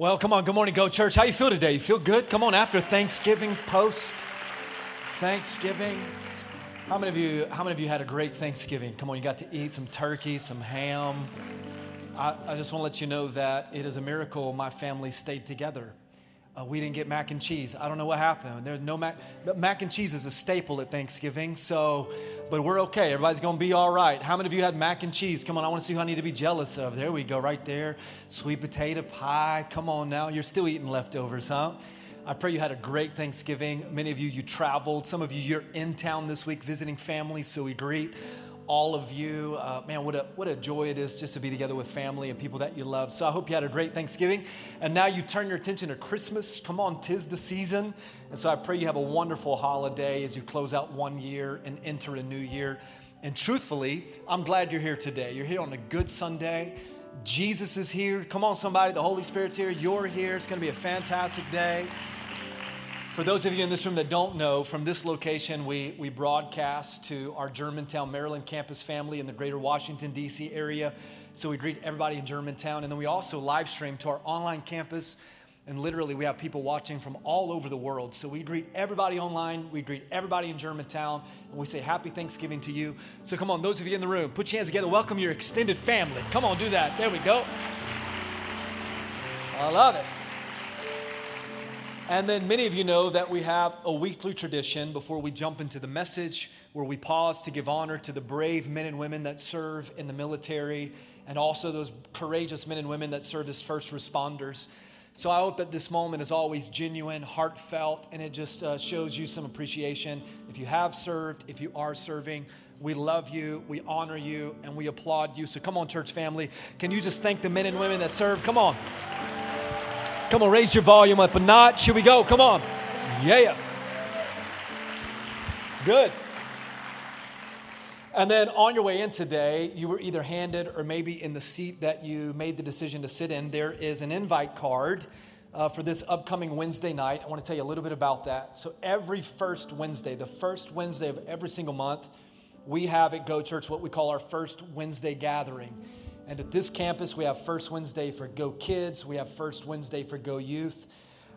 Well, come on. Good morning, Go Church. How you feel today? You feel good? Come on. After Thanksgiving, post Thanksgiving. How many of you? How many of you had a great Thanksgiving? Come on, you got to eat some turkey, some ham. I, I just want to let you know that it is a miracle my family stayed together. Uh, we didn't get mac and cheese. I don't know what happened. There's no mac. Mac and cheese is a staple at Thanksgiving, so but we're okay. Everybody's gonna be all right. How many of you had mac and cheese? Come on, I want to see who I need to be jealous of. There we go, right there. Sweet potato pie. Come on now, you're still eating leftovers, huh? I pray you had a great Thanksgiving. Many of you, you traveled. Some of you, you're in town this week visiting families, so we greet all of you. Uh, man, what a, what a joy it is just to be together with family and people that you love. So I hope you had a great Thanksgiving. And now you turn your attention to Christmas. Come on, tis the season. And so I pray you have a wonderful holiday as you close out one year and enter a new year. And truthfully, I'm glad you're here today. You're here on a good Sunday. Jesus is here. Come on, somebody. The Holy Spirit's here. You're here. It's going to be a fantastic day. For those of you in this room that don't know, from this location, we, we broadcast to our Germantown, Maryland campus family in the greater Washington, D.C. area. So we greet everybody in Germantown. And then we also live stream to our online campus. And literally, we have people watching from all over the world. So we greet everybody online. We greet everybody in Germantown. And we say happy Thanksgiving to you. So come on, those of you in the room, put your hands together. Welcome your extended family. Come on, do that. There we go. I love it. And then many of you know that we have a weekly tradition before we jump into the message where we pause to give honor to the brave men and women that serve in the military and also those courageous men and women that serve as first responders. So I hope that this moment is always genuine, heartfelt, and it just uh, shows you some appreciation. If you have served, if you are serving, we love you, we honor you, and we applaud you. So come on, church family. Can you just thank the men and women that serve? Come on. Come on, raise your volume up a notch. Here we go. Come on. Yeah. Good. And then on your way in today, you were either handed or maybe in the seat that you made the decision to sit in, there is an invite card uh, for this upcoming Wednesday night. I want to tell you a little bit about that. So, every first Wednesday, the first Wednesday of every single month, we have at Go Church what we call our first Wednesday gathering. And at this campus, we have First Wednesday for Go Kids, we have First Wednesday for Go Youth.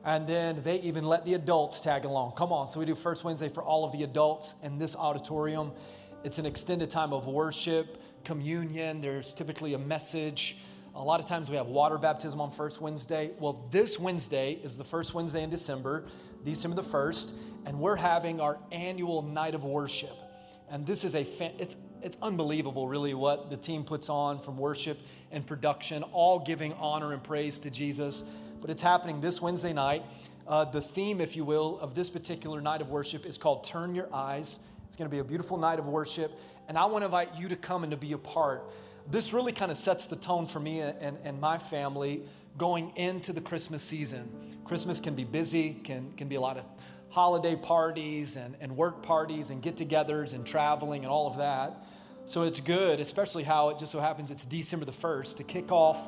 And then they even let the adults tag along. Come on. So we do First Wednesday for all of the adults in this auditorium. It's an extended time of worship, communion. There's typically a message. A lot of times we have water baptism on First Wednesday. Well, this Wednesday is the first Wednesday in December, December the 1st, and we're having our annual night of worship. And this is a, it's it's unbelievable, really, what the team puts on from worship and production, all giving honor and praise to Jesus. But it's happening this Wednesday night. Uh, the theme, if you will, of this particular night of worship is called Turn Your Eyes. It's going to be a beautiful night of worship, and I want to invite you to come and to be a part. This really kind of sets the tone for me and, and my family going into the Christmas season. Christmas can be busy, can, can be a lot of holiday parties and, and work parties and get togethers and traveling and all of that. So it's good, especially how it just so happens it's December the 1st, to kick off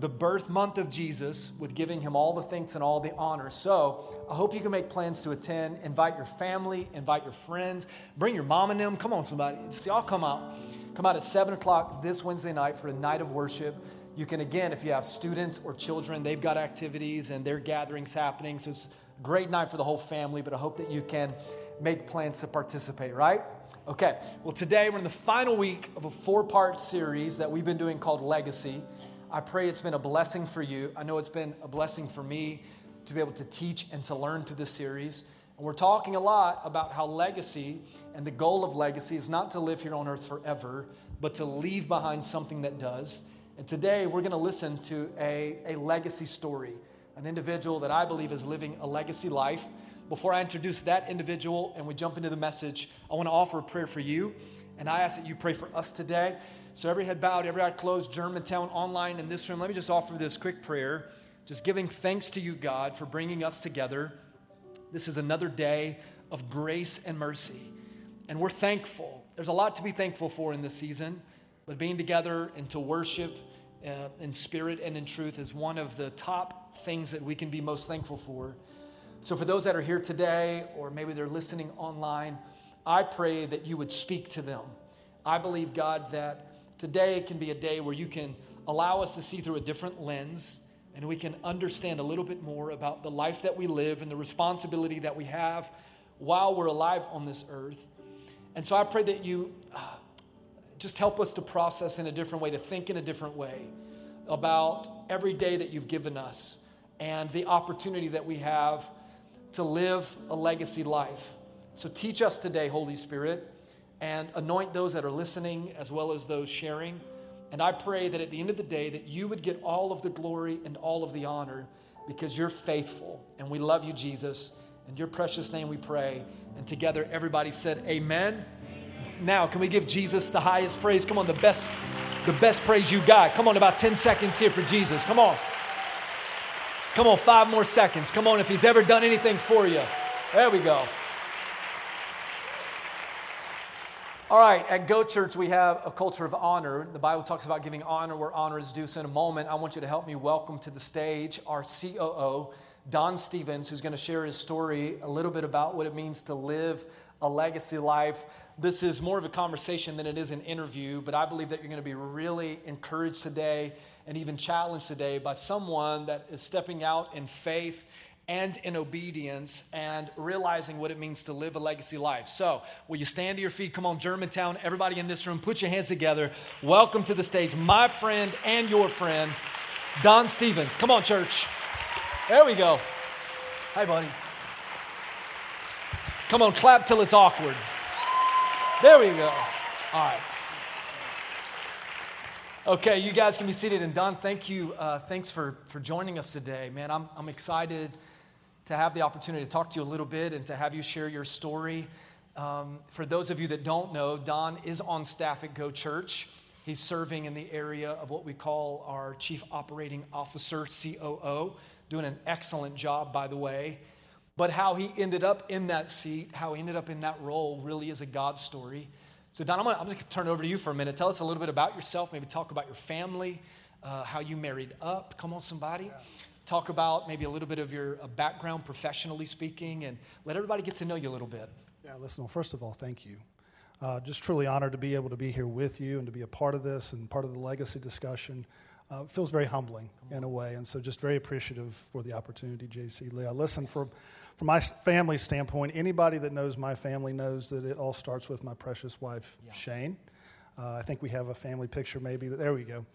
the birth month of Jesus with giving him all the thanks and all the honor. So I hope you can make plans to attend. Invite your family, invite your friends, bring your mom and them. Come on, somebody. Just y'all come out. Come out at 7 o'clock this Wednesday night for a night of worship. You can, again, if you have students or children, they've got activities and their gatherings happening. So it's a great night for the whole family, but I hope that you can make plans to participate, right? Okay, well, today we're in the final week of a four part series that we've been doing called Legacy. I pray it's been a blessing for you. I know it's been a blessing for me to be able to teach and to learn through this series. And we're talking a lot about how legacy and the goal of legacy is not to live here on earth forever, but to leave behind something that does. And today we're going to listen to a, a legacy story, an individual that I believe is living a legacy life before I introduce that individual and we jump into the message, I want to offer a prayer for you. And I ask that you pray for us today. So, every head bowed, every eye closed, Germantown online in this room, let me just offer this quick prayer. Just giving thanks to you, God, for bringing us together. This is another day of grace and mercy. And we're thankful. There's a lot to be thankful for in this season, but being together and to worship uh, in spirit and in truth is one of the top things that we can be most thankful for. So, for those that are here today, or maybe they're listening online, I pray that you would speak to them. I believe, God, that today can be a day where you can allow us to see through a different lens. and we can understand a little bit more about the life that we live and the responsibility that we have while we're alive on this earth. And so I pray that you uh, just help us to process in a different way, to think in a different way about every day that you've given us and the opportunity that we have to live a legacy life. So teach us today, Holy Spirit, and anoint those that are listening as well as those sharing. And I pray that at the end of the day that you would get all of the glory and all of the honor because you're faithful and we love you Jesus. In your precious name we pray. And together everybody said amen. Now, can we give Jesus the highest praise? Come on, the best the best praise you got. Come on, about 10 seconds here for Jesus. Come on. Come on, 5 more seconds. Come on if he's ever done anything for you. There we go. All right, at Go Church, we have a culture of honor. The Bible talks about giving honor where honor is due. So, in a moment, I want you to help me welcome to the stage our COO, Don Stephens, who's going to share his story a little bit about what it means to live a legacy life. This is more of a conversation than it is an interview, but I believe that you're going to be really encouraged today and even challenged today by someone that is stepping out in faith and in obedience and realizing what it means to live a legacy life. So, will you stand to your feet? Come on, Germantown, everybody in this room, put your hands together. Welcome to the stage, my friend and your friend, Don Stephens. Come on, church. There we go. Hi, buddy. Come on, clap till it's awkward. There we go. All right. Okay, you guys can be seated. And Don, thank you. Uh, thanks for, for joining us today. Man, I'm, I'm excited to have the opportunity to talk to you a little bit and to have you share your story. Um, for those of you that don't know, Don is on staff at Go Church. He's serving in the area of what we call our Chief Operating Officer, COO, doing an excellent job, by the way. But how he ended up in that seat, how he ended up in that role, really is a God story. So, Don, I'm, going to turn it over to you for a minute. Tell us a little bit about yourself, maybe talk about your family, uh, how you married up. Come on, somebody. Yeah talk about maybe a little bit of your uh, background professionally speaking and let everybody get to know you a little bit. Yeah, listen, well, first of all, thank you. Uh, just truly honored to be able to be here with you and to be a part of this and part of the legacy discussion. Uh, feels very humbling in a way, and so just very appreciative for the opportunity, JC Lee. I listen from from my family standpoint. Anybody that knows my family knows that it all starts with my precious wife, yeah. Shane. Uh, I think we have a family picture, maybe. There we go.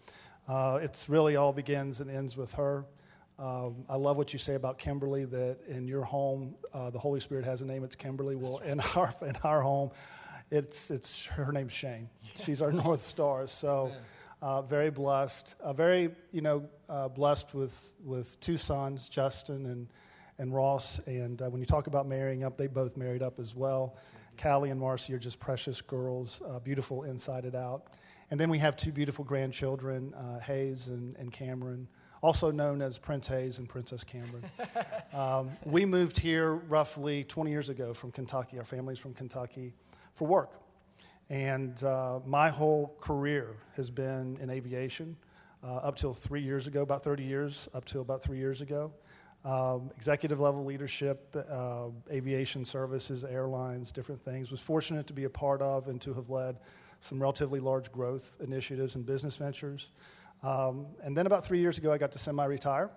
Uh, it's really all begins and ends with her. Um, I love what you say about Kimberly. That in your home, uh, the Holy Spirit has a name. It's Kimberly. Well, in our in our home, it's it's her name's Shane. She's our North Star. So, uh, very blessed. Uh, very you know uh, blessed with with two sons, Justin and and Ross. And uh, when you talk about marrying up, they both married up as well. Callie and Marcy are just precious girls, uh, beautiful inside and out. And then we have two beautiful grandchildren, Hayes and, and Cameron also known as Prince Hayes and Princess Cameron. um, we moved here roughly 20 years ago from Kentucky. Our family's from Kentucky for work. And uh, my whole career has been in aviation uh, up till three years ago, about 30 years, up till about three years ago. Um, executive level leadership, uh, aviation services, airlines, different things. Was fortunate to be a part of and to have led some relatively large growth initiatives and business ventures. Um, and then about three years ago, I got to semi retire.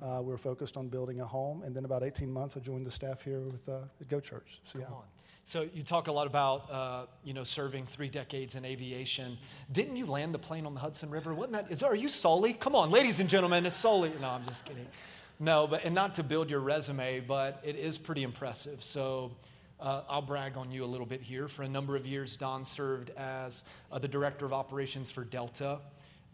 Uh, we were focused on building a home. And then about 18 months, I joined the staff here with uh, Go Church. So, yeah. So you talk a lot about uh, you know serving three decades in aviation. Didn't you land the plane on the Hudson River? Wasn't that? Is are you Sully? Come on, ladies and gentlemen, it's Sully. No, I'm just kidding. No, but and not to build your resume, but it is pretty impressive. So. Uh, I'll brag on you a little bit here. For a number of years, Don served as uh, the director of operations for Delta.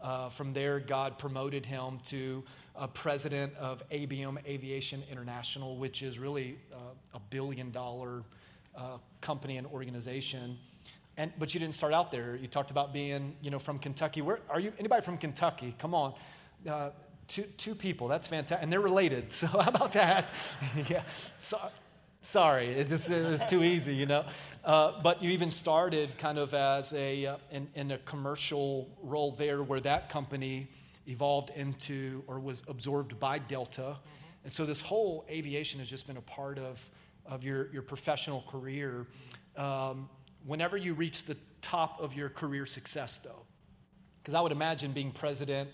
Uh, from there, God promoted him to a president of ABM Aviation International, which is really uh, a billion dollar uh, company and organization. And, but you didn't start out there. You talked about being, you know, from Kentucky. Where are you? Anybody from Kentucky? Come on. Uh, two, two people. That's fantastic. And they're related. So how about that? yeah. So, sorry, it's just it's too easy, you know. Uh, but you even started kind of as a uh, in, in, a commercial role there, where that company evolved into or was absorbed by Delta, mm-hmm. and so this whole aviation has just been a part of of your your professional career. Um, whenever you reach the top of your career success, though, because I would imagine being president,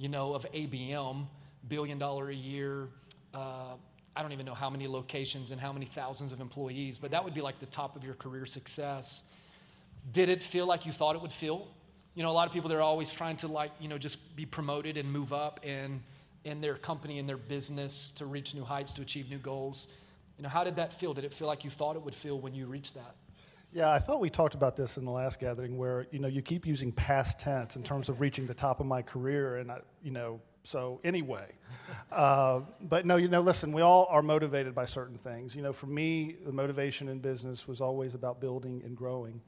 you know, of ABM billion dollar a year. Uh, I don't even know how many locations and how many thousands of employees, but that would be like the top of your career success. Did it feel like you thought it would feel? You know, a lot of people they're always trying to like, you know, just be promoted and move up in in their company in their business to reach new heights, to achieve new goals. You know, how did that feel? Did it feel like you thought it would feel when you reached that? Yeah, I thought we talked about this in the last gathering where, you know, you keep using past tense in terms of reaching the top of my career and I, you know, so anyway, uh, but no, you know, listen, we all are motivated by certain things. You know, for me, the motivation in business was always about building and growing.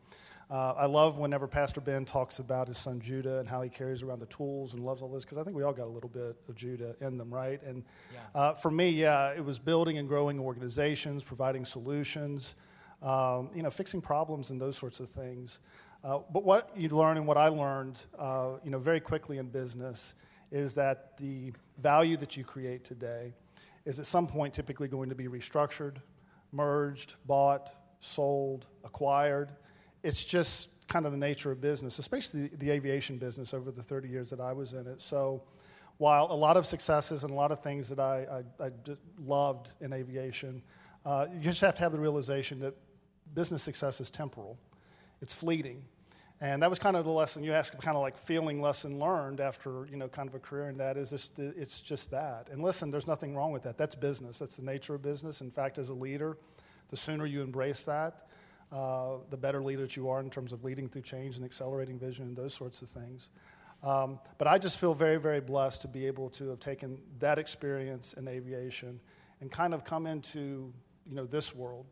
Uh, I love whenever Pastor Ben talks about his son Judah and how he carries around the tools and loves all this because I think we all got a little bit of Judah in them, right? And yeah. uh, for me, yeah, it was building and growing organizations, providing solutions, um, you know, fixing problems and those sorts of things. Uh, but what you learn and what I learned, uh, you know, very quickly in business is that the value that you create today is at some point typically going to be restructured, merged, bought, sold, acquired it's just kind of the nature of business, especially the, the, aviation business over the 30 years that I was in it. So while a lot of successes and a lot of things that I, I, I loved in aviation, uh, you just have to have the realization that business success is temporal, it's fleeting. And that was kind of the lesson you asked, kind of like feeling lesson learned after, you know, kind of a career in that is just, it's just that. And listen, there's nothing wrong with that. That's business. That's the nature of business. In fact, as a leader, the sooner you embrace that, uh, the better leader that you are in terms of leading through change and accelerating vision and those sorts of things. Um, but I just feel very, very blessed to be able to have taken that experience in aviation and kind of come into you know this world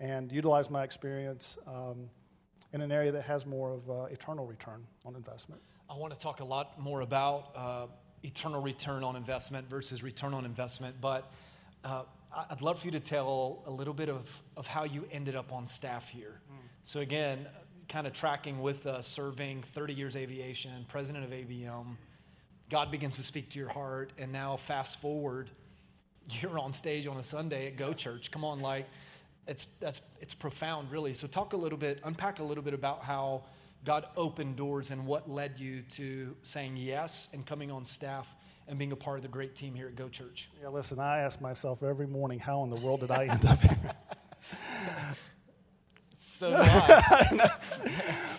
and utilize my experience um, in an area that has more of uh, eternal return on investment. I want to talk a lot more about uh, eternal return on investment versus return on investment, but uh, I'd love for you to tell a little bit of, of how you ended up on staff here. Mm. So, again, kind of tracking with uh, serving 30 years aviation, president of ABM. God begins to speak to your heart, and now fast forward, you're on stage on a Sunday at Go Church. Come on, like, it's, that's, it's profound, really. So, talk a little bit, unpack a little bit about how God opened doors and what led you to saying yes and coming on staff and being a part of the great team here at Go Church? Yeah, listen, I ask myself every morning, how in the world did I end up here? so no,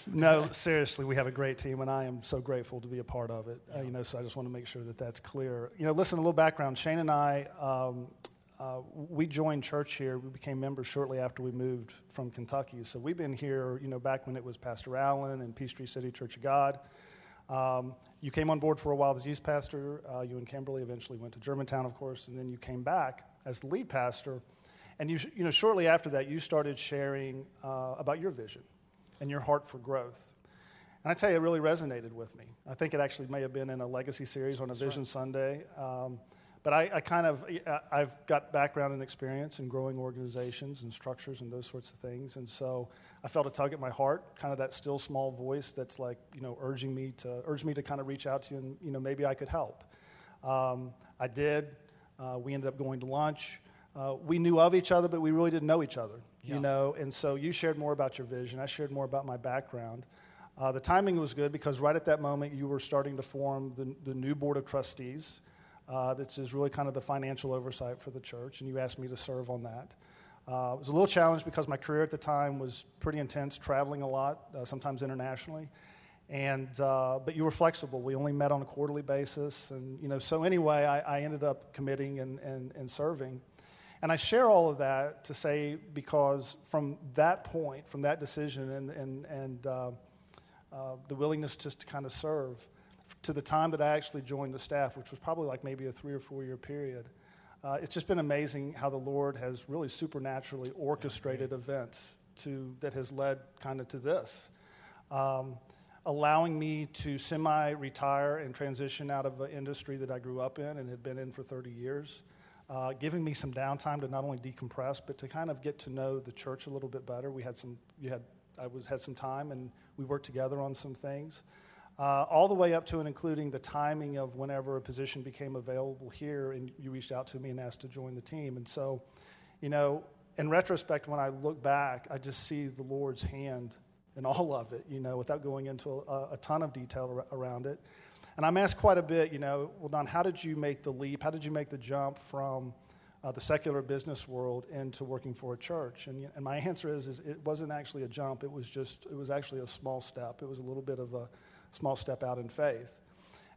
no, seriously, we have a great team, and I am so grateful to be a part of it. Uh, you know, so I just want to make sure that that's clear. You know, listen, a little background. Shane and I, um, uh, we joined church here. We became members shortly after we moved from Kentucky. So we've been here, you know, back when it was Pastor Allen and Peachtree City Church of God. Um, you came on board for a while as youth pastor. Uh, you and Kimberly eventually went to Germantown, of course, and then you came back as the lead pastor. And you, you know, shortly after that, you started sharing uh, about your vision and your heart for growth. And I tell you, it really resonated with me. I think it actually may have been in a legacy series on a Vision right. Sunday. Um, but I, I, kind of I've got background and experience in growing organizations and structures and those sorts of things, and so I felt a tug at my heart, kind of that still small voice that's like you know urging me to urge me to kind of reach out to you and you know maybe I could help. Um, I did. Uh, we ended up going to lunch. Uh, we knew of each other, but we really didn't know each other, yeah. you know. And so you shared more about your vision. I shared more about my background. Uh, the timing was good because right at that moment you were starting to form the, the new board of trustees uh, this is really kind of the financial oversight for the church, and you asked me to serve on that. Uh, it was a little challenge because my career at the time was pretty intense, traveling a lot, uh, sometimes internationally. And uh, but you were flexible. We only met on a quarterly basis, and you know. So anyway, I, I ended up committing and, and, and serving. And I share all of that to say because from that point, from that decision, and and and uh, uh, the willingness just to kind of serve, to the time that I actually joined the staff, which was probably like maybe a three or four year period, uh, it's just been amazing how the Lord has really supernaturally orchestrated events to, that has led kind of to this. Um, allowing me to semi retire and transition out of an industry that I grew up in and had been in for 30 years. Uh, giving me some downtime to not only decompress, but to kind of get to know the church a little bit better. We had some, you had, I was had some time, and we worked together on some things uh, all the way up to and including the timing of whenever a position became available here, and you reached out to me and asked to join the team. And so, you know, in retrospect, when I look back, I just see the Lord's hand in all of it, you know, without going into a, a ton of detail around it. And And I'm asked quite a bit, you know, well, Don, how did you make the leap? How did you make the jump from uh, the secular business world into working for a church? And, and my answer is, is it wasn't actually a jump. It was just, it was actually a small step. It was a little bit of a small step out in faith.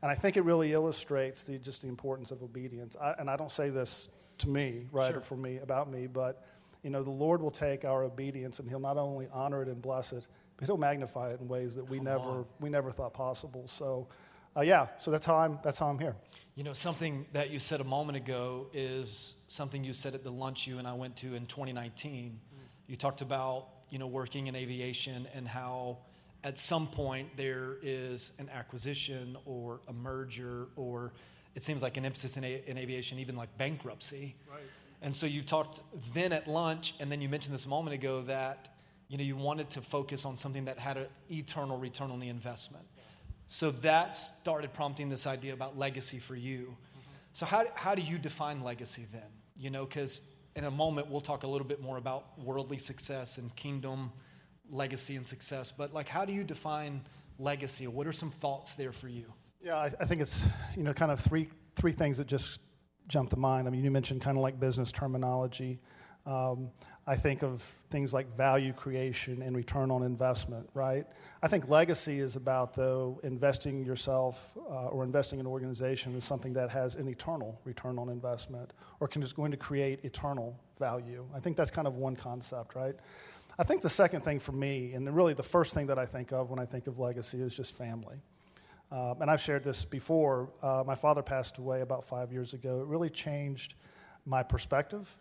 And I think it really illustrates the, just the importance of obedience. I, and I don't say this to me, right, sure. or for me, about me, but, you know, the Lord will take our obedience and he'll not only honor it and bless it, but he'll magnify it in ways that we Come never, on. we never thought possible. So, uh, yeah, so that's how, I'm, that's how I'm here. You know, something that you said a moment ago is something you said at the lunch you and I went to in 2019. Mm. You talked about, you know, working in aviation and how at some point there is an acquisition or a merger or it seems like an emphasis in, a, in aviation, even like bankruptcy. Right. And so you talked then at lunch, and then you mentioned this a moment ago that you know you wanted to focus on something that had an eternal return on the investment. So that started prompting this idea about legacy for you. Mm-hmm. So how, how do you define legacy then? You know, because in a moment we'll talk a little bit more about worldly success and kingdom legacy and success. But like, how do you define legacy? What are some thoughts there for you? Yeah, I, I think it's you know kind of three three things that just jump to mind. I mean, you mentioned kind of like business terminology. Um, I think of things like value creation and return on investment, right? I think legacy is about, though, investing yourself uh, or investing in an organization is something that has an eternal return on investment or can is going to create eternal value. I think that's kind of one concept, right? I think the second thing for me, and really the first thing that I think of when I think of legacy, is just family. Um, and I've shared this before. Uh, my father passed away about five years ago. It really changed my perspective,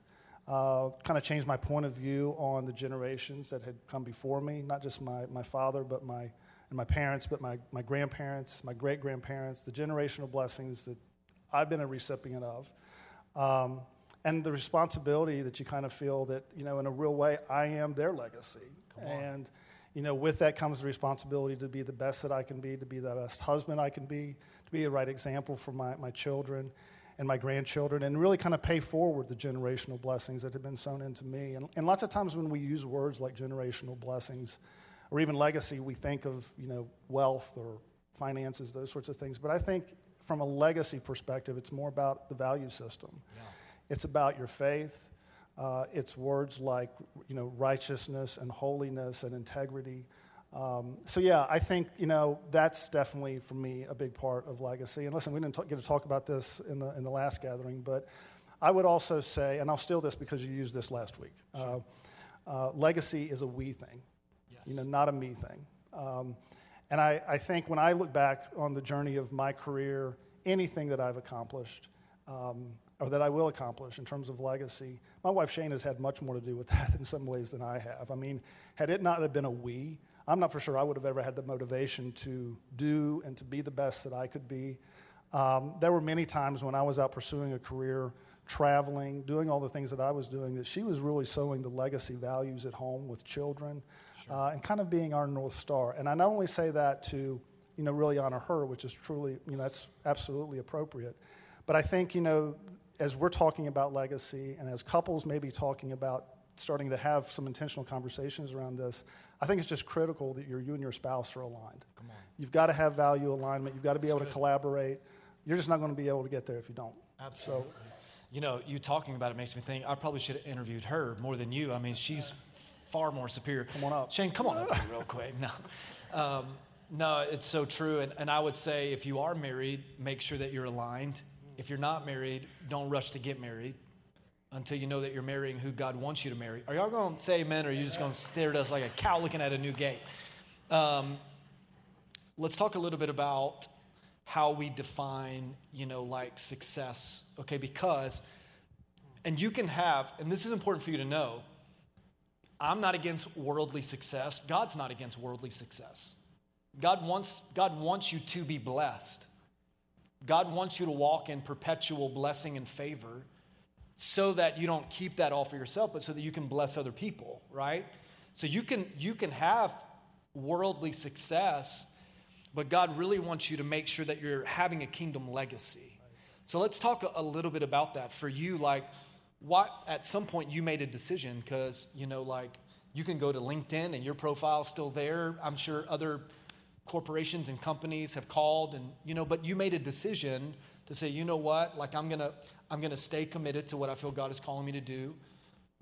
uh, kind of changed my point of view on the generations that had come before me, not just my, my father, but my, and my parents, but my, my grandparents, my great grandparents, the generational blessings that I've been a recipient of. Um, and the responsibility that you kind of feel that, you know, in a real way, I am their legacy. And you know, with that comes the responsibility to be the best that I can be, to be the best husband I can be, to be a right example for my, my children and my grandchildren, and really kind of pay forward the generational blessings that have been sown into me. And, and lots of times when we use words like generational blessings or even legacy, we think of, you know, wealth or finances, those sorts of things. But I think from a legacy perspective, it's more about the value system. Yeah. It's about your faith, uh, it's words like you know righteousness and holiness and integrity. Um, so yeah, I think you know that's definitely for me a big part of legacy. And listen, we didn't get to talk about this in the in the last gathering, but I would also say, and I'll steal this because you used this last week. Sure. Uh, uh, legacy is a we thing, yes. you know, not a me thing. Um, and I, I think when I look back on the journey of my career, anything that I've accomplished, um, or that I will accomplish in terms of legacy. My wife Shane has had much more to do with that in some ways than I have. I mean, had it not have been a we, I'm not for sure I would have ever had the motivation to do and to be the best that I could be. Um, there were many times when I was out pursuing a career, traveling, doing all the things that I was doing, that she was really sowing the legacy values at home with children sure. uh, and kind of being our North Star. And I not only say that to, you know, really honor her, which is truly, you know, that's absolutely appropriate. But I think, you know, as we're talking about legacy and as couples may be talking about starting to have some intentional conversations around this, I think it's just critical that you and your spouse are aligned. Come on. You've got to have value alignment. You've got to be That's able good. to collaborate. You're just not going to be able to get there if you don't. Absolutely. So, you know, you talking about it makes me think I probably should have interviewed her more than you. I mean, she's far more superior. Come on up. Shane, come on up real quick. No. Um, no, it's so true. And, and I would say if you are married, make sure that you're aligned if you're not married, don't rush to get married until you know that you're marrying who God wants you to marry. Are y'all going to say amen or are you just going to stare at us like a cow looking at a new gate? Um, let's talk a little bit about how we define, you know, like success, okay? Because, and you can have, and this is important for you to know, I'm not against worldly success. God's not against worldly success. God wants, God wants you to be blessed. God wants you to walk in perpetual blessing and favor so that you don't keep that all for yourself, but so that you can bless other people, right? So you can you can have worldly success, but God really wants you to make sure that you're having a kingdom legacy. So let's talk a, little bit about that for you. Like, what at some point you made a decision because you know, like you can go to LinkedIn and your profile's still there. I'm sure other corporations and companies have called and you know but you made a decision to say you know what? Like i'm gonna i'm gonna stay committed to what i feel god is calling me to do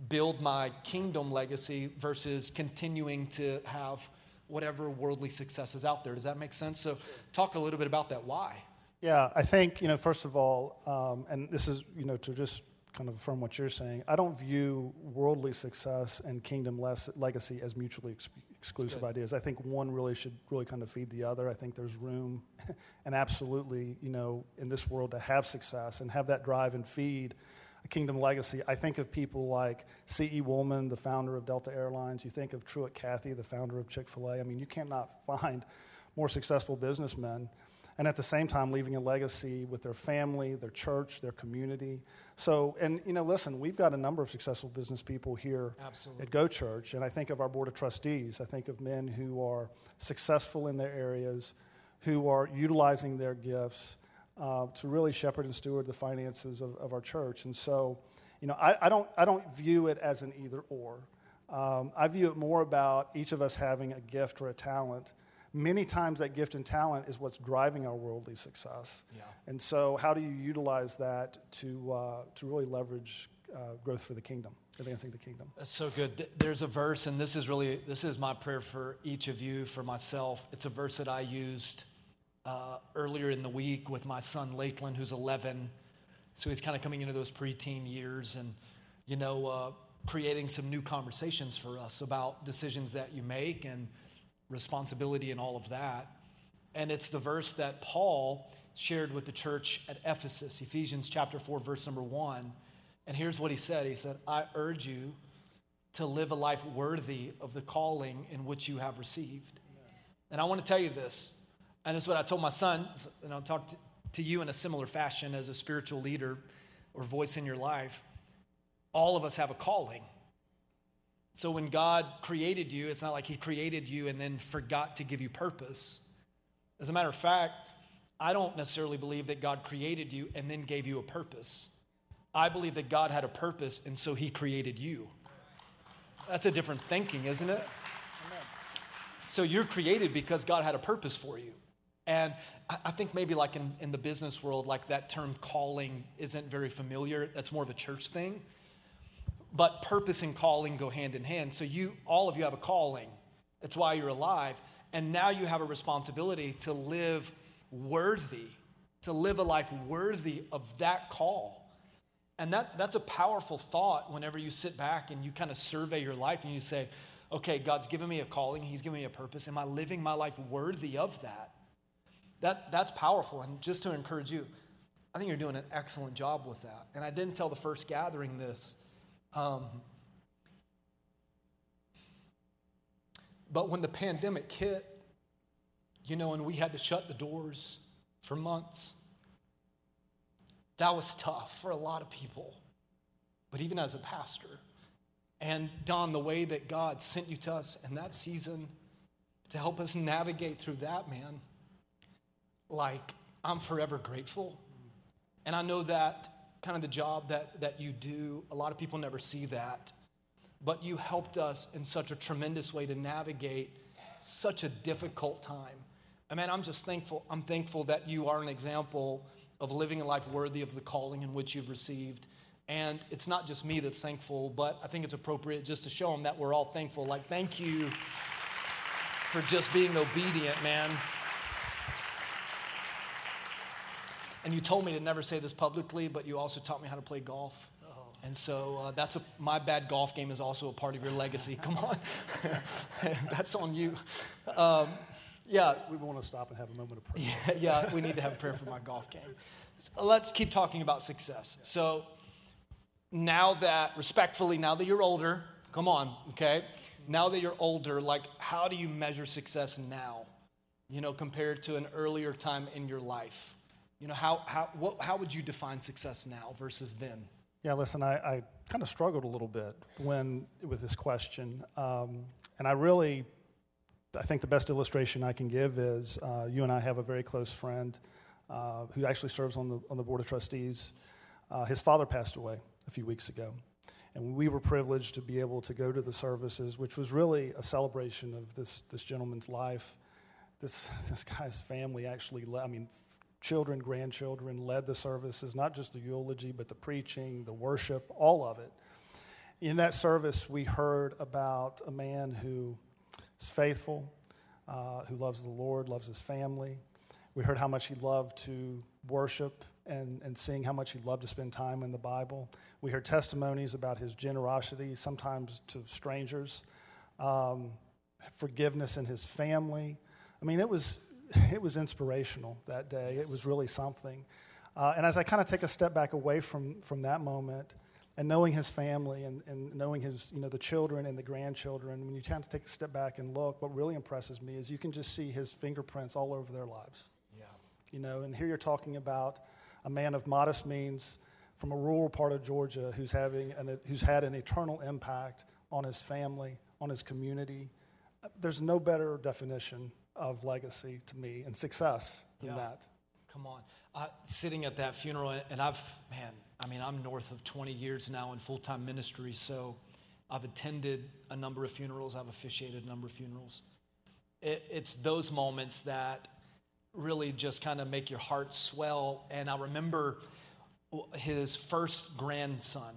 build my kingdom legacy versus continuing to have whatever worldly success is out there. Does that make sense? So talk a little bit about that. Why? Yeah i think you know first of all um, and this is you know to just kind of affirm what you're saying i don't view worldly success and kingdom less legacy as mutually ex- exclusive ideas. I think one really should really kind of feed the other. I think there's room and absolutely, you know, in this world to have success and have that drive and feed a kingdom legacy. I think of people like C.E. Woolman, the founder of Delta Airlines. You think of Truett Cathy, the founder of Chick fil A. I mean, you cannot find more successful businessmen and at the same time leaving a legacy with their family, their church, their community. So, and you know, listen, we've got a number of successful business people here Absolutely. at Go Church, and I think of our board of trustees. I think of men who are successful in their areas, who are utilizing their gifts uh, to really shepherd and steward the finances of, of our church. And so, you know, I, I, don't, I don't view it as an either or. Um, I view it more about each of us having a gift or a talent many times that gift and talent is what's driving our worldly success. Yeah. And so, how do you utilize that to, uh, to really leverage uh, growth for the kingdom, advancing the kingdom? That's so good. There's a verse, and this is really this is my prayer for each of you, for myself. It's a verse that I used uh, earlier in the week with my son Lakeland, who's 11. So he's kind of coming into those preteen years, and you know, uh, creating some new conversations for us about decisions that you make and responsibility and all of that. And it's the verse that Paul shared with the church at Ephesus, Ephesians chapter 4, verse number 1. And here's what he said He said, I urge you to live a life worthy of the calling in which you have received. And I want to tell you this, and this is what I told my son, and I'll talk to, to you in a similar fashion as a spiritual leader or voice in your life. All of us have a calling. So when God created you, it's not like He created you and then forgot to give you purpose. As a matter of fact, I don't necessarily believe that God created you and then gave you a purpose. I believe that God had a purpose and so He created you. That's a different thinking, isn't it? So you're created because God had a purpose for you. And I think maybe like in, in the business world, like that term calling isn't very familiar. That's more of a church thing but purpose and calling go hand in hand. So you all of you have a calling. That's why you're alive. And now you have a responsibility to live worthy, to live a life worthy of that call. And that, that's a powerful thought whenever you sit back and you kind of survey your life and you say, okay, God's given me a calling, He's given me a purpose. Am I living my life worthy of that? that that's powerful. And just to encourage you, I think you're doing an excellent job with that. And I didn't tell the first gathering this. Um, but when the pandemic hit, you know, and we had to shut the doors for months, that was tough for a lot of people. But even as a pastor, and Don, the way that God sent you to us in that season to help us navigate through that, man, like, I'm forever grateful. And I know that kind of the job that, that you do. A lot of people never see that. But you helped us in such a tremendous way to navigate such a difficult time. I mean, I'm just thankful. I'm thankful that you are an example of living a life worthy of the calling in which you've received. And it's not just me that's thankful, but I think it's appropriate just to show them that we're all thankful. Like, thank you for just being obedient, man. And you told me to never say this publicly, but you also taught me how to play golf. Oh. And so uh, that's a, my bad golf game is also a part of your legacy. Come on, that's on you. Um, yeah, we want to stop and have a moment of prayer. Yeah, yeah, we need to have a prayer for my golf game. So let's keep talking about success. So now that, respectfully, now that you're older, come on, okay? Now that you're older, like, how do you measure success now? You know, compared to an earlier time in your life? You know, how, how, what, how would you define success now versus then? Yeah, listen, I, I kind of struggled a little bit when with this question, um, and I really, I think the best illustration I can give is uh, you and I have a very close friend uh, who actually serves on the on the board of trustees. Uh, his father passed away a few weeks ago, and we were privileged to be able to go to the services, which was really a celebration of this this gentleman's life. this, this guy's family actually, I mean, children, grandchildren led the services, not just the eulogy, but the preaching, the worship, all of it. In that service, we heard about a man who is faithful, uh, who loves the Lord, loves his family. We heard how much he loved to worship and, and seeing how much he loved to spend time in the Bible. We heard testimonies about his generosity, sometimes to strangers, um, forgiveness in his family. I mean, it was, it was inspirational that day. Yes. It was really something. Uh, and as I kind of take a step back away from, from that moment and knowing his family and, and knowing his, you know, the children and the grandchildren, when you kind of take a step back and look, what really impresses me is you can just see his fingerprints all over their lives. Yeah. You know, and here you're talking about a man of modest means from a rural part of Georgia who's, having an, who's had an eternal impact on his family, on his community. There's no better definition of legacy to me and success than yeah. that. Come on. Uh, sitting at that funeral, and I've, man, I mean, I'm north of 20 years now in full time ministry, so I've attended a number of funerals, I've officiated a number of funerals. It, it's those moments that really just kind of make your heart swell. And I remember his first grandson,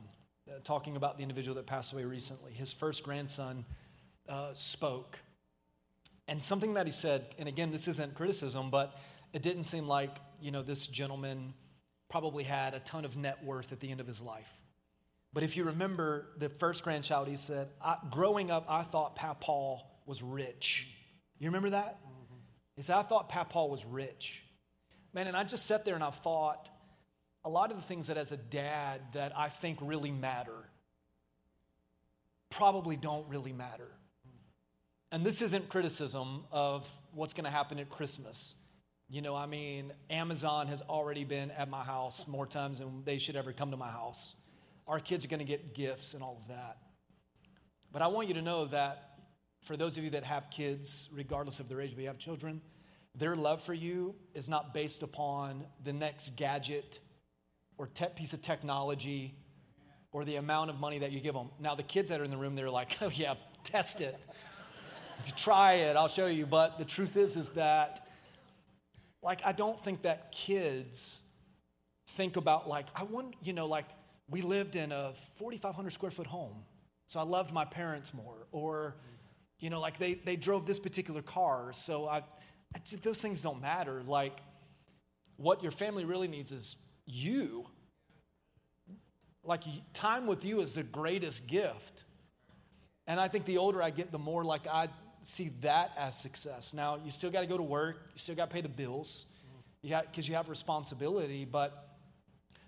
uh, talking about the individual that passed away recently, his first grandson uh, spoke. And something that he said, and again, this isn't criticism, but it didn't seem like, you know, this gentleman probably had a ton of net worth at the end of his life. But if you remember the first grandchild, he said, Growing up, I thought Papa was rich. You remember that? Mm-hmm. He said, I thought Papa was rich. Man, and I just sat there and I thought, a lot of the things that as a dad that I think really matter probably don't really matter. And this isn't criticism of what's going to happen at Christmas. You know, I mean, Amazon has already been at my house more times than they should ever come to my house. Our kids are going to get gifts and all of that. But I want you to know that for those of you that have kids, regardless of their age, you have children, their love for you is not based upon the next gadget or te- piece of technology or the amount of money that you give them. Now, the kids that are in the room, they're like, oh, yeah, test it. To try it, I'll show you. But the truth is, is that, like, I don't think that kids think about, like, I want, you know, like, we lived in a 4,500 square foot home, so I loved my parents more. Or, you know, like, they, they drove this particular car, so I, I just, those things don't matter. Like, what your family really needs is you. Like time with you is the greatest gift. And I think the older I get, the more like I see that as success. Now, you still got to go to work, you still got to pay the bills, you got because you have responsibility, but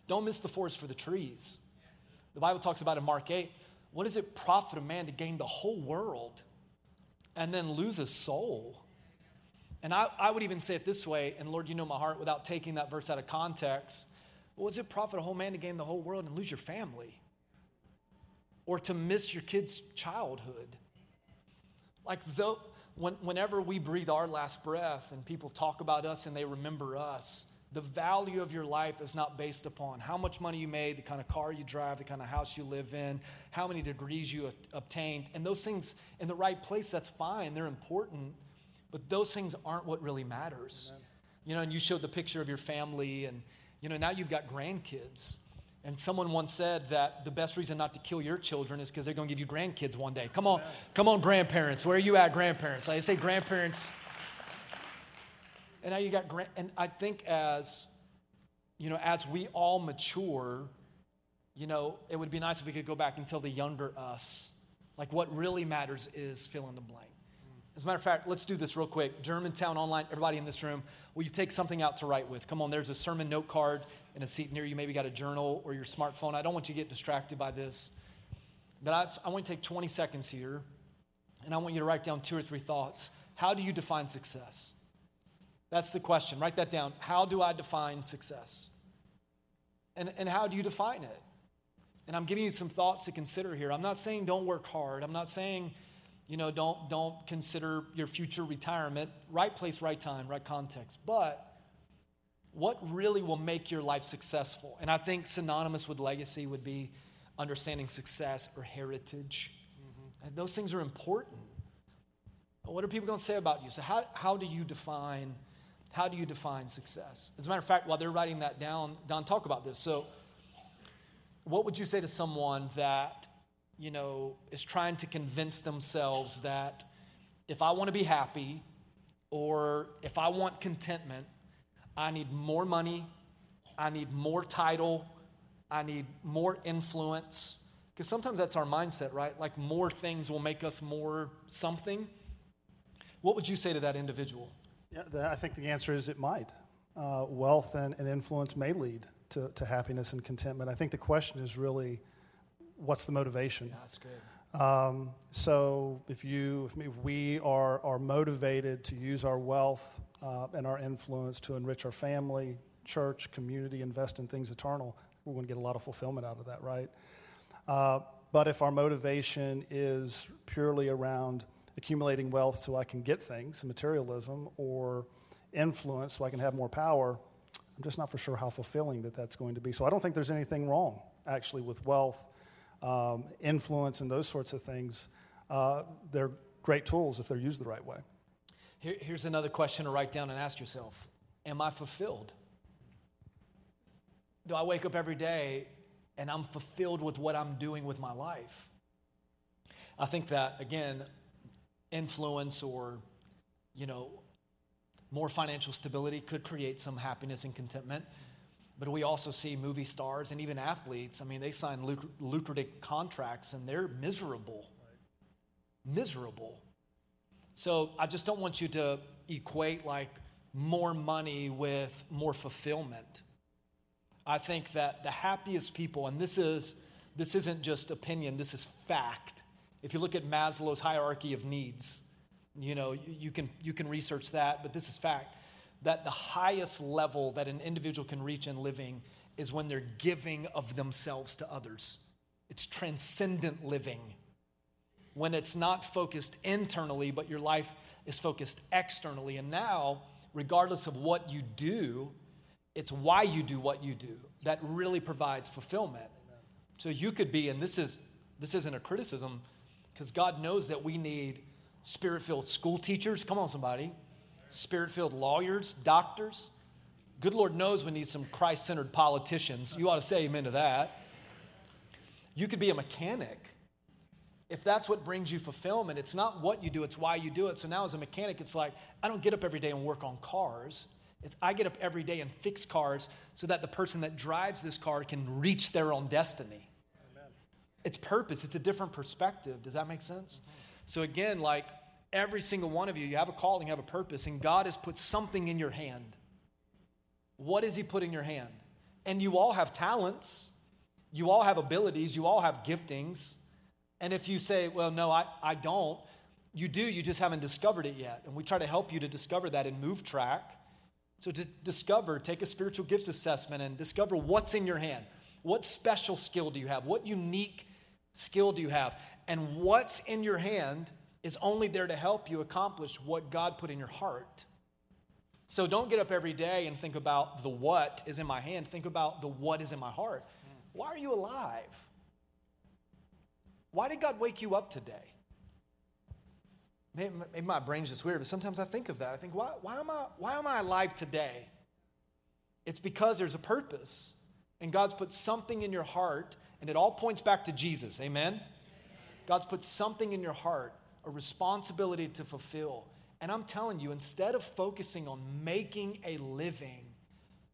don't miss the forest for the trees. The Bible talks about in Mark 8, what does it profit a man to gain the whole world and then lose his soul? And I, I would even say it this way, and Lord, you know my heart, without taking that verse out of context. What does it profit a whole man to gain the whole world and lose your family? Or to miss your kid's childhood? Like, though, when, whenever we breathe our last breath and people talk about us and they remember us, the value of your life is not based upon how much money you made, the kind of car you drive, the kind of house you live in, how many degrees you obtained. And those things in the right place, that's fine, they're important, but those things aren't what really matters. Amen. You know, and you showed the picture of your family and you know, now you've got grandkids. And someone once said that the best reason not to kill your children is because they're going to give you grandkids one day. Come on, come on, grandparents. Where are you at, grandparents? I say grandparents. And now you got grand, and I think as, you know, as we all mature, you know, it would be nice if we could go back and tell the younger us, like what really matters is fill in the blank. As a matter of fact, let's do this real quick. Germantown Online, everybody in this room, will you take something out to write with? Come on, there's a sermon note card in a seat near you. Maybe got a journal or your smartphone. I don't want you to get distracted by this. But I, I want to take 20 seconds here, and I want you to write down two or three thoughts. How do you define success? That's the question. Write that down. How do I define success? And, and how do you define it? And I'm giving you some thoughts to consider here. I'm not saying don't work hard. I'm not saying you know, don't, don't consider your future retirement. Right place, right time, right context. But what really will make your life successful? And I think synonymous with legacy would be understanding success or heritage. Mm-hmm. And those things are important. What are people going to say about you? So how, how do you define how do you define success? As a matter of fact, while they're writing that down, Don, talk about this. So, what would you say to someone that you know is trying to convince themselves that if I want to be happy or if I want contentment, I need more money, I need more title, I need more influence. Because sometimes that's our mindset, right? Like more things will make us more something. What would you say to that individual? Yeah, I think the answer is it might. Uh, wealth and, and, influence may lead to, to happiness and contentment. I think the question is really what's the motivation? Yeah, that's good. Um, so if you, if we are, are motivated to use our wealth uh, and our influence to enrich our family, church, community, invest in things eternal, we're going to get a lot of fulfillment out of that, right? Uh, but if our motivation is purely around accumulating wealth so I can get things, materialism, or influence so I can have more power, I'm just not for sure how fulfilling that that's going to be. So I don't think there's anything wrong, actually, with wealth, um, influence, and those sorts of things. Uh, they're great tools if they're used the right way. Here, here's another question to write down and ask yourself Am I fulfilled? Do I wake up every day and I'm fulfilled with what I'm doing with my life? I think that, again, influence or, you know, more financial stability could create some happiness and contentment. But we also see movie stars and even athletes. I mean, they sign lucrative contracts and they're miserable. Miserable. So I just don't want you to equate like more money with more fulfillment. I think that the happiest people, and this is this isn't just opinion, this is fact. If you look at Maslow's hierarchy of needs, you know, you can, you can research that, but this is fact that the highest level that an individual can reach in living is when they're giving of themselves to others. It's transcendent living. When it's not focused internally, but your life is focused externally. And now, regardless of what you do, it's why you do what you do that really provides fulfillment. So you could be, and this is this isn't a criticism, because God knows that we need spirit filled school teachers. Come on, somebody. Spirit filled lawyers, doctors. Good Lord knows we need some Christ centered politicians. You ought to say amen to that. You could be a mechanic. If that's what brings you fulfillment, it's not what you do, it's why you do it. So now, as a mechanic, it's like I don't get up every day and work on cars. It's I get up every day and fix cars so that the person that drives this car can reach their own destiny it's purpose, it's a different perspective. Does that make sense? Mm-hmm. So, again, like every single one of you, you have a calling, you have a purpose, and God has put something in your hand. What has He put in your hand? And you all have talents, you all have abilities, you all have giftings. And if you say, well, no, I, I don't, you do, you just haven't discovered it yet. And we try to help you to discover that in Move Track. So, to discover, take a spiritual gifts assessment and discover what's in your hand. What special skill do you have? What unique skill do you have? And what's in your hand is only there to help you accomplish what God put in your heart. So don't get up every day and think about the what is in my hand. Think about the what is in my heart. Why are you alive? Why did God wake you up today? Maybe, my brain's just weird, but sometimes I think of that. I think, why, why, am I, why am I alive today? It's because there's a purpose. And God's put something in your heart and it all points back to Jesus. Amen? God's put something in your heart, a responsibility to fulfill. And I'm telling you, instead of focusing on making a living,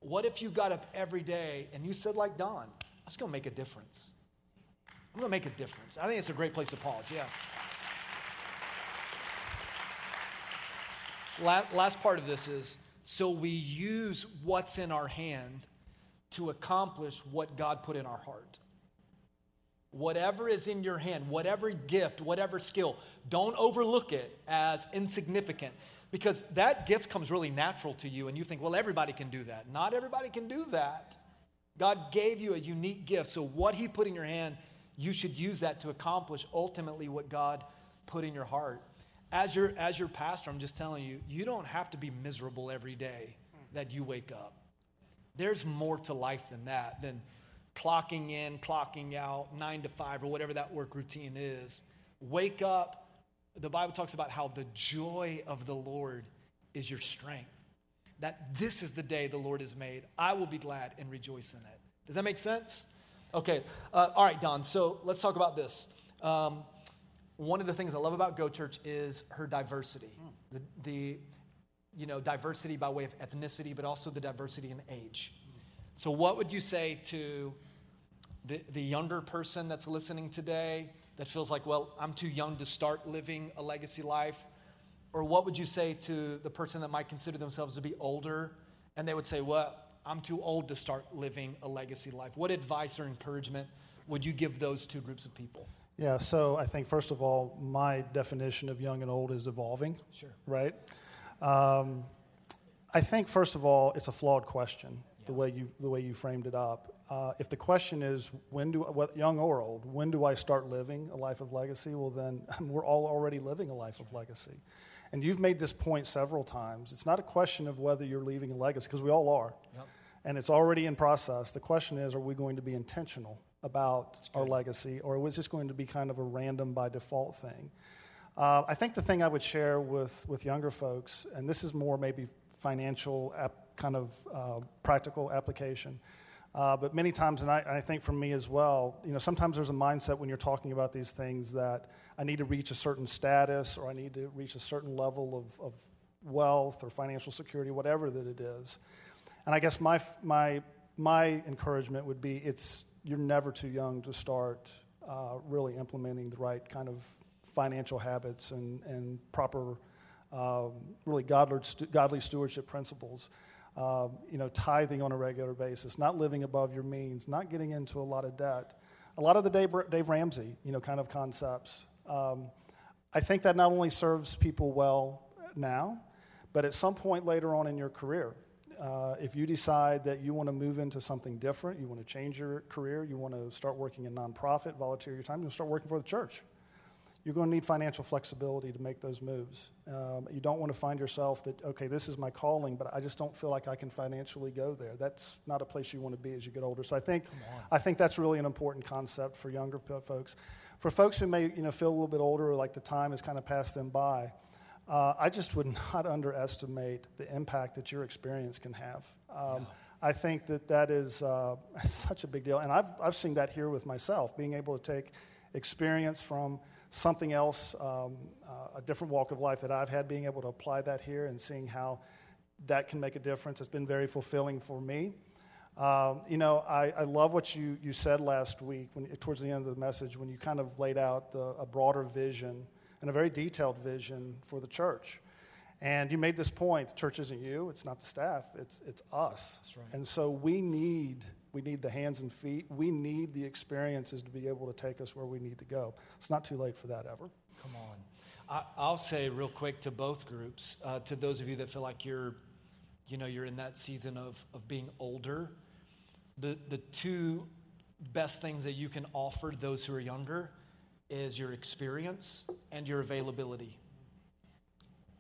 what if you got up every day and you said, like Don, I'm just gonna make a difference? I'm gonna make a difference. I think it's a great place to pause, yeah. Last part of this is so we use what's in our hand to accomplish what God put in our heart. Whatever is in your hand, whatever gift, whatever skill, don't overlook it as insignificant because that gift comes really natural to you and you think, well, everybody can do that. Not everybody can do that. God gave you a unique gift. So, what He put in your hand, you should use that to accomplish ultimately what God put in your heart. As your, as your pastor, I'm just telling you, you don't have to be miserable every day that you wake up. There's more to life than that, than clocking in, clocking out, nine to five, or whatever that work routine is. Wake up the Bible talks about how the joy of the Lord is your strength. That this is the day the Lord has made. I will be glad and rejoice in it. Does that make sense? Okay. Uh, all right, Don. So let's talk about this. Um, one of the things I love about Go Church is her diversity. The, the, you know, diversity by way of ethnicity, but also the diversity in age. So, what would you say to the, the younger person that's listening today that feels like, well, I'm too young to start living a legacy life? Or what would you say to the person that might consider themselves to be older and they would say, well, I'm too old to start living a legacy life? What advice or encouragement would you give those two groups of people? Yeah, so I think first of all, my definition of young and old is evolving. Sure. Right? Um, I think first of all, it's a flawed question yeah. the way you the way you framed it up. Uh, if the question is when do what, young or old, when do I start living a life of legacy? Well, then we're all already living a life of legacy. And you've made this point several times. It's not a question of whether you're leaving a legacy because we all are. Yep. And it's already in process. The question is, are we going to be intentional about our legacy, or was this going to be kind of a random by default thing? Uh, I think the thing I would share with, with younger folks, and this is more maybe financial ap- kind of uh, practical application, uh, but many times, and I, I, think for me as well, you know, sometimes there's a mindset when you're talking about these things that I need to reach a certain status or I need to reach a certain level of, of wealth or financial security, whatever that it is. And I guess my, my, my encouragement would be it's, you're never too young to start uh, really implementing the right kind of financial habits and, and proper, um, really godly, godly stewardship principles. Um, you know, tithing on a regular basis, not living above your means, not getting into a lot of debt. A lot of the Dave, Dave Ramsey, you know, kind of concepts. Um, I think that not only serves people well now, but at some point later on in your career, uh, if you decide that you want to move into something different, you want to change your career, you want to start working in nonprofit, volunteer your time, you want to start working for the church. You're going to need financial flexibility to make those moves. Um, you don't want to find yourself that, okay, this is my calling, but I just don't feel like I can financially go there. That's not a place you want to be as you get older. So I think, I think that's really an important concept for younger folks. For folks who may you know, feel a little bit older or like the time has kind of passed them by, uh, I just would not underestimate the impact that your experience can have. Um. I think that that is uh, such a big deal. And I've, I've seen that here with myself, being able to take experience from something else, um, uh, a different walk of life that I've had, being able to apply that here and seeing how that can make a difference. It's been very fulfilling for me. Um, you know, I, I, love what you, you said last week when, towards the end of the message when you kind of laid out the, a broader vision and a very detailed vision for the church. And you made this point the church isn't you, it's not the staff, it's, it's us. Right. And so we need, we need the hands and feet, we need the experiences to be able to take us where we need to go. It's not too late for that ever. Come on. I, will say real quick to both groups, uh, to those of you that feel like you're, you know, you're in that season of, of being older the, the two best things that you can offer those who are younger is your experience and your availability.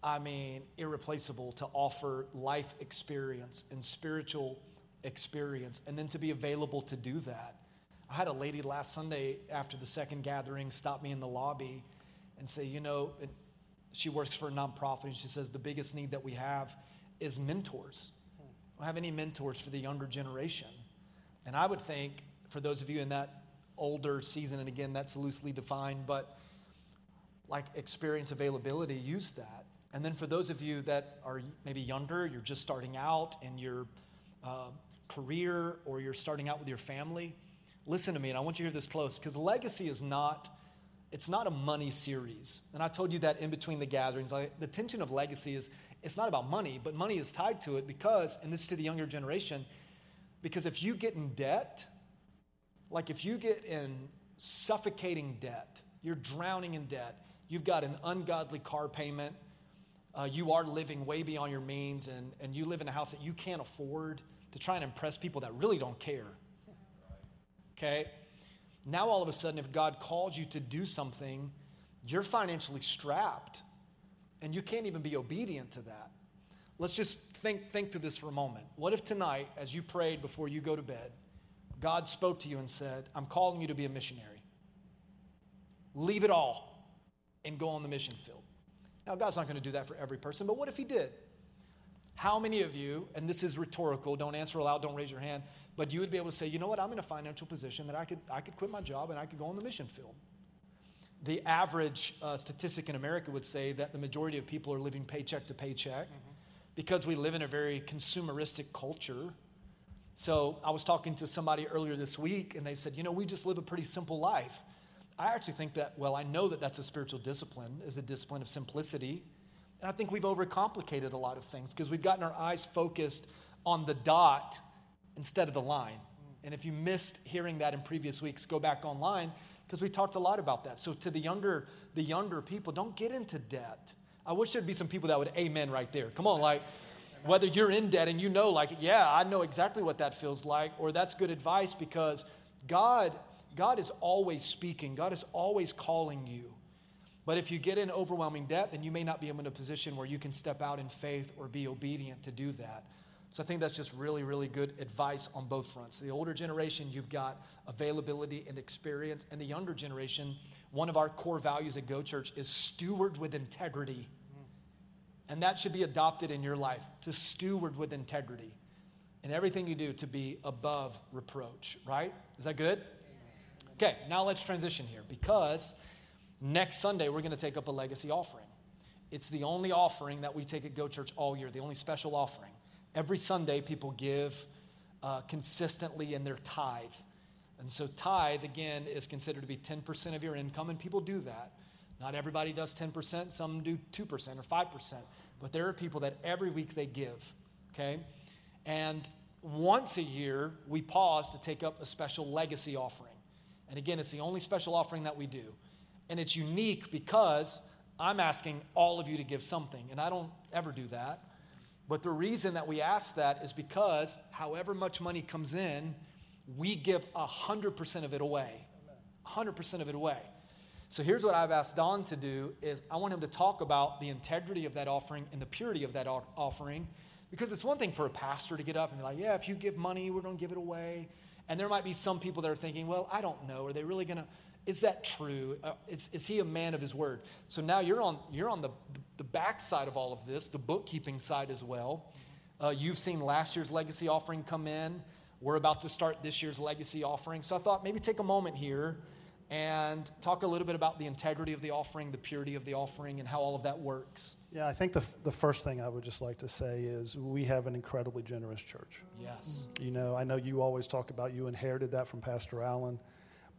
I mean, irreplaceable to offer life experience and spiritual experience, and then to be available to do that. I had a lady last Sunday after the second gathering stop me in the lobby and say, you know, she works for a nonprofit, and she says, the biggest need that we have is mentors. We don't have any mentors for the younger generation. And I would think for those of you in that older season, and again, that's loosely defined, but like experience availability, use that. And then for those of you that are maybe younger, you're just starting out in your uh, career or you're starting out with your family, listen to me, and I want you to hear this close because legacy is not. It's not a money series. And I told you that in between the gatherings. Like, the tension of legacy is it's not about money, but money is tied to it because, and this is to the younger generation, because if you get in debt, like if you get in suffocating debt, you're drowning in debt, you've got an ungodly car payment, uh, you are living way beyond your means, and, and you live in a house that you can't afford to try and impress people that really don't care. Okay? Now, all of a sudden, if God calls you to do something, you're financially strapped, and you can't even be obedient to that. Let's just think, think through this for a moment. What if tonight, as you prayed before you go to bed, God spoke to you and said, I'm calling you to be a missionary? Leave it all. and go on the mission field. Now, God's not going to do that for every person, but what if He did? How many of you, and this is rhetorical, don't answer aloud, don't raise your hand, but you would be able to say, you know what, I'm in a financial position that I could, I could quit my job and I could go on the mission field. The average uh, statistic in America would say that the majority of people are living paycheck to paycheck mm-hmm. because we live in a very consumeristic culture. So I was talking to somebody earlier this week and they said, you know, we just live a pretty simple life. I actually think that, well, I know that that's a spiritual discipline, is a discipline of simplicity. And I think we've overcomplicated a lot of things because we've gotten our eyes focused on the dot instead of the line. And if you missed hearing that in previous weeks, go back online because we talked a lot about that. So to the younger, the younger people, don't get into debt. I wish there'd be some people that would amen right there. Come on, like whether you're in debt and you know, like, yeah, I know exactly what that feels like, or that's good advice because God, God is always speaking, God is always calling you. But if you get in overwhelming debt, then you may not be in a position where you can step out in faith or be obedient to do that. So I think that's just really, really good advice on both fronts. The older generation, you've got availability and experience, and the younger generation, one of our core values at Go Church is steward with integrity. And that should be adopted in your life to steward with integrity. And everything you do to be above reproach, right? Is that good? Okay, now let's transition here because next Sunday we're going to take up a legacy offering. It's the only offering that we take at Go Church all year, the only special offering. Every Sunday, people give uh, consistently in their tithe. And so, tithe, again, is considered to be 10% of your income, and people do that. Not everybody does 10%, some do 2% or 5%, but there are people that every week they give, okay? And once a year, we pause to take up a special legacy offering. And again, it's the only special offering that we do. And it's unique because I'm asking all of you to give something, and I don't ever do that. But the reason that we ask that is because however much money comes in, we give 100% of it away. 100% of it away. So here's what I've asked Don to do is I want him to talk about the integrity of that offering and the purity of that offering because it's one thing for a pastor to get up and be like, "Yeah, if you give money, we're going to give it away." And there might be some people that are thinking, "Well, I don't know. Are they really going to is that true? Uh, is, is he a man of his word? So now you're on, you're on the, the back side of all of this, the bookkeeping side as well. Uh, you've seen last year's legacy offering come in. We're about to start this year's legacy offering. So I thought maybe take a moment here and talk a little bit about the integrity of the offering, the purity of the offering, and how all of that works. Yeah, I think the, the first thing I would just like to say is we have an incredibly generous church. Yes. You know, I know you always talk about you inherited that from Pastor Allen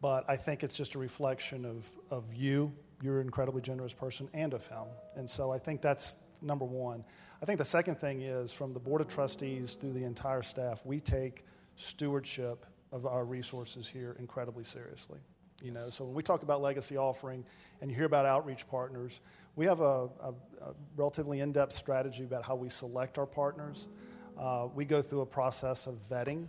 but I think it's just a reflection of, of you. You're an incredibly generous person and of him. And so I think that's number one. I think the second thing is from the Board of Trustees through the entire staff, we take stewardship of our resources here incredibly seriously. You know, so when we talk about legacy offering and you hear about outreach partners, we have a, a, a relatively in-depth strategy about how we select our partners. Uh, we go through a process of vetting.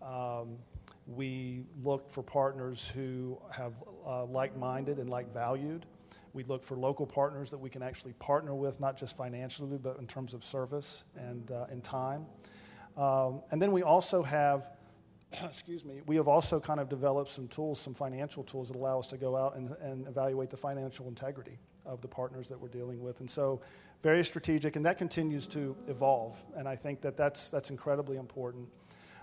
Um, we look for partners who have uh, like minded and like valued. We look for local partners that we can actually partner with, not just financially, but in terms of service and uh, in time. Um, and then we also have, excuse me, we have also kind of developed some tools, some financial tools that allow us to go out and, and evaluate the financial integrity of the partners that we're dealing with. And so, very strategic, and that continues to evolve. And I think that that's, that's incredibly important.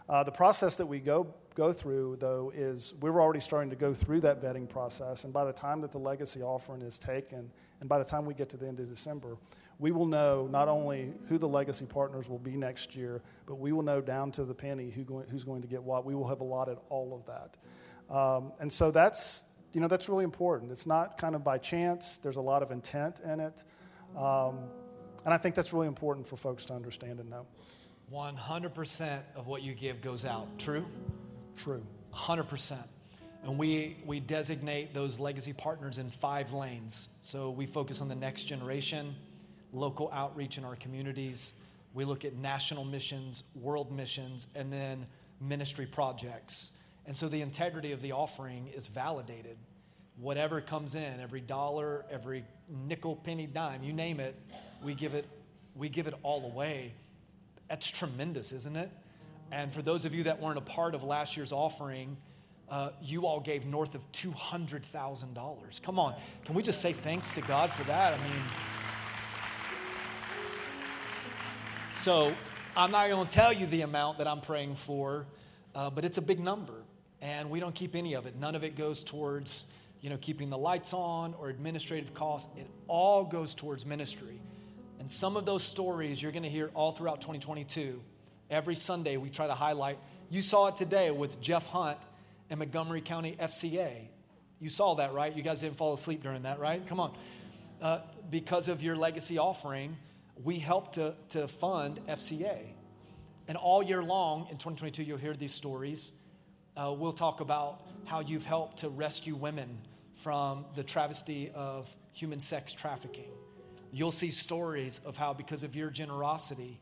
Uh, the process that we go go through, though, is we're already starting to go through that vetting process. And by the time that the legacy offering is taken, and by the time we get to the end of December, we will know not only who the legacy partners will be next year, but we will know down to the penny who going, who's going to get what. We will have allotted all of that. Um, and so that's, you know, that's really important. It's not kind of by chance, there's a lot of intent in it. Um, and I think that's really important for folks to understand and know. 100% of what you give goes out. True? True. 100%. And we, we designate those legacy partners in five lanes. So we focus on the next generation, local outreach in our communities. We look at national missions, world missions, and then ministry projects. And so the integrity of the offering is validated. Whatever comes in, every dollar, every nickel, penny, dime, you name it, we give it, we give it all away. That's tremendous, isn't it? And for those of you that weren't a part of last year's offering, uh, you all gave north of $200,000. Come on, can we just say thanks to God for that? I mean, so I'm not going to tell you the amount that I'm praying for, uh, but it's a big number, and we don't keep any of it. None of it goes towards you know keeping the lights on or administrative costs. It all goes towards ministry. And some of those stories you're going to hear all throughout 2022. Every Sunday we try to highlight. You saw it today with Jeff Hunt and Montgomery County FCA. You saw that, right? You guys didn't fall asleep during that, right? Come on. Uh, because of your legacy offering, we help to, to fund FCA. And all year long in 2022, you'll hear these stories. Uh, we'll talk about how you've helped to rescue women from the travesty of human sex trafficking. You'll see stories of how, because of your generosity,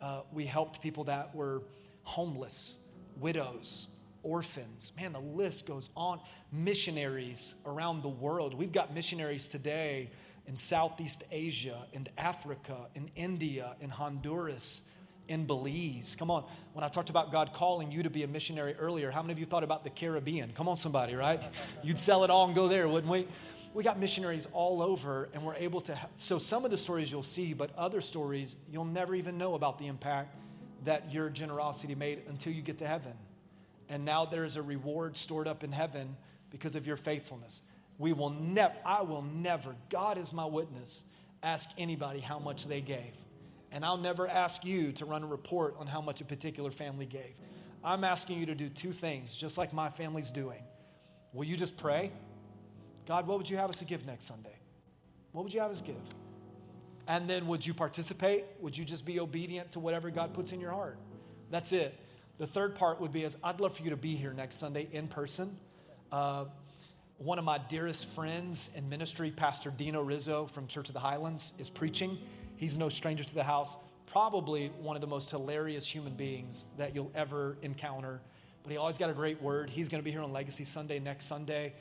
uh, we helped people that were homeless, widows, orphans. Man, the list goes on. Missionaries around the world. We've got missionaries today in Southeast Asia, in Africa, in India, in Honduras, in Belize. Come on. When I talked about God calling you to be a missionary earlier, how many of you thought about the Caribbean? Come on, somebody, right? You'd sell it all and go there, wouldn't we? We got missionaries all over, and we're able to. So, some of the stories you'll see, but other stories you'll never even know about the impact that your generosity made until you get to heaven. And now there is a reward stored up in heaven because of your faithfulness. We will never, I will never, God is my witness, ask anybody how much they gave. And I'll never ask you to run a report on how much a particular family gave. I'm asking you to do two things, just like my family's doing. Will you just pray? God, what would you have us to give next Sunday? What would you have us give? And then would you participate? Would you just be obedient to whatever God puts in your heart? That's it. The third part would be is I'd love for you to be here next Sunday in person. Uh, one of my dearest friends in ministry, Pastor Dino Rizzo from Church of the Highlands, is preaching. He's no stranger to the house. Probably one of the most hilarious human beings that you'll ever encounter. But he always got a great word. He's going to be here on Legacy Sunday next Sunday.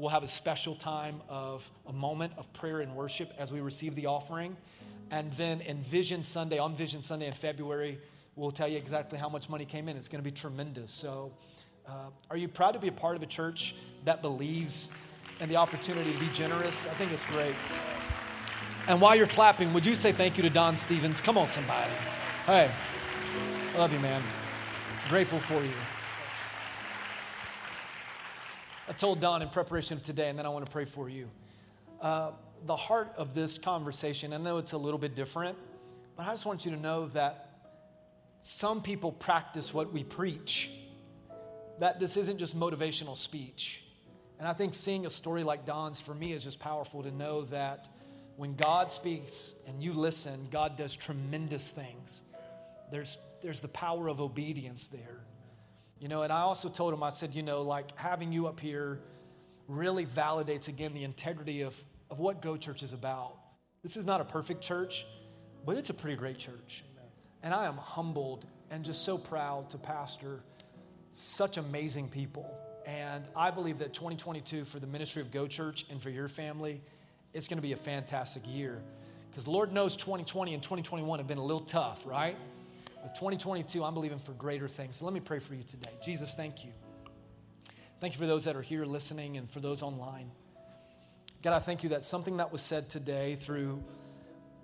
We'll have a special time of a moment of prayer and worship as we receive the offering. And then in Vision Sunday, on Vision Sunday in February, we'll tell you exactly how much money came in. It's going to be tremendous. So, uh, are you proud to be a part of a church that believes in the opportunity to be generous? I think it's great. And while you're clapping, would you say thank you to Don Stephens? Come on, somebody. Hey, I love you, man. Grateful for you. I told Don in preparation of today, and then I want to pray for you. Uh, the heart of this conversation, I know it's a little bit different, but I just want you to know that some people practice what we preach, that this isn't just motivational speech. And I think seeing a story like Don's for me is just powerful to know that when God speaks and you listen, God does tremendous things. There's, there's the power of obedience there. You know, and I also told him, I said, you know, like having you up here really validates again the integrity of, of what Go Church is about. This is not a perfect church, but it's a pretty great church. And I am humbled and just so proud to pastor such amazing people. And I believe that 2022 for the ministry of Go Church and for your family, it's going to be a fantastic year. Because Lord knows 2020 and 2021 have been a little tough, right? But 2022, I'm believing for greater things. So let me pray for you today. Jesus, thank you. Thank you for those that are here listening and for those online. God, I thank you that something that was said today through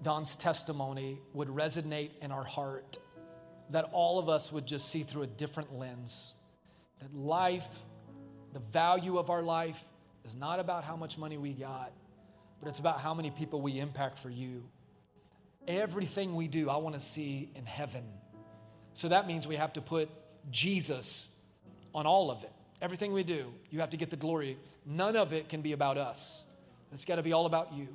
Don's testimony would resonate in our heart, that all of us would just see through a different lens. That life, the value of our life, is not about how much money we got, but it's about how many people we impact for you. Everything we do, I want to see in heaven. So that means we have to put Jesus on all of it. Everything we do, you have to get the glory. None of it can be about us. It's got to be all about you.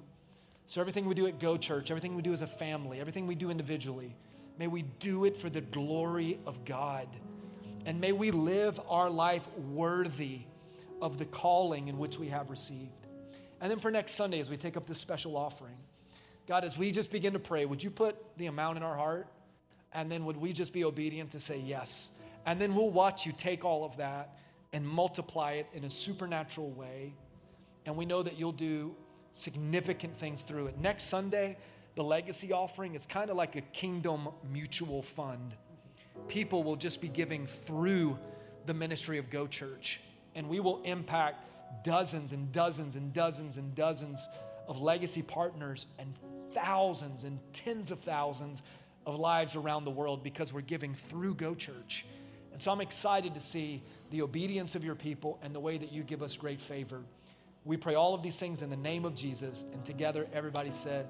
So everything we do at Go Church, everything we do as a family, everything we do individually, may we do it for the glory of God. And may we live our life worthy of the calling in which we have received. And then for next Sunday, as we take up this special offering, God, as we just begin to pray, would you put the amount in our heart? And then would we just be obedient to say yes? And then we'll watch you take all of that and multiply it in a supernatural way. And we know that you'll do significant things through it. Next Sunday, the legacy offering is kind of like a kingdom mutual fund. People will just be giving through the ministry of Go Church. and we will impact dozens and dozens and dozens and dozens of legacy partners and thousands and tens of thousands of lives around the world because we're giving through Go Church. And so I'm excited to see the obedience of your people and the way that you give us great favor. We pray all of these things in the name of Jesus. And together, everybody said,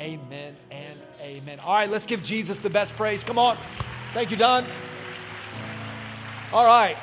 Amen and amen. All right, let's give Jesus the best praise. Come on. Thank you, Don. All right.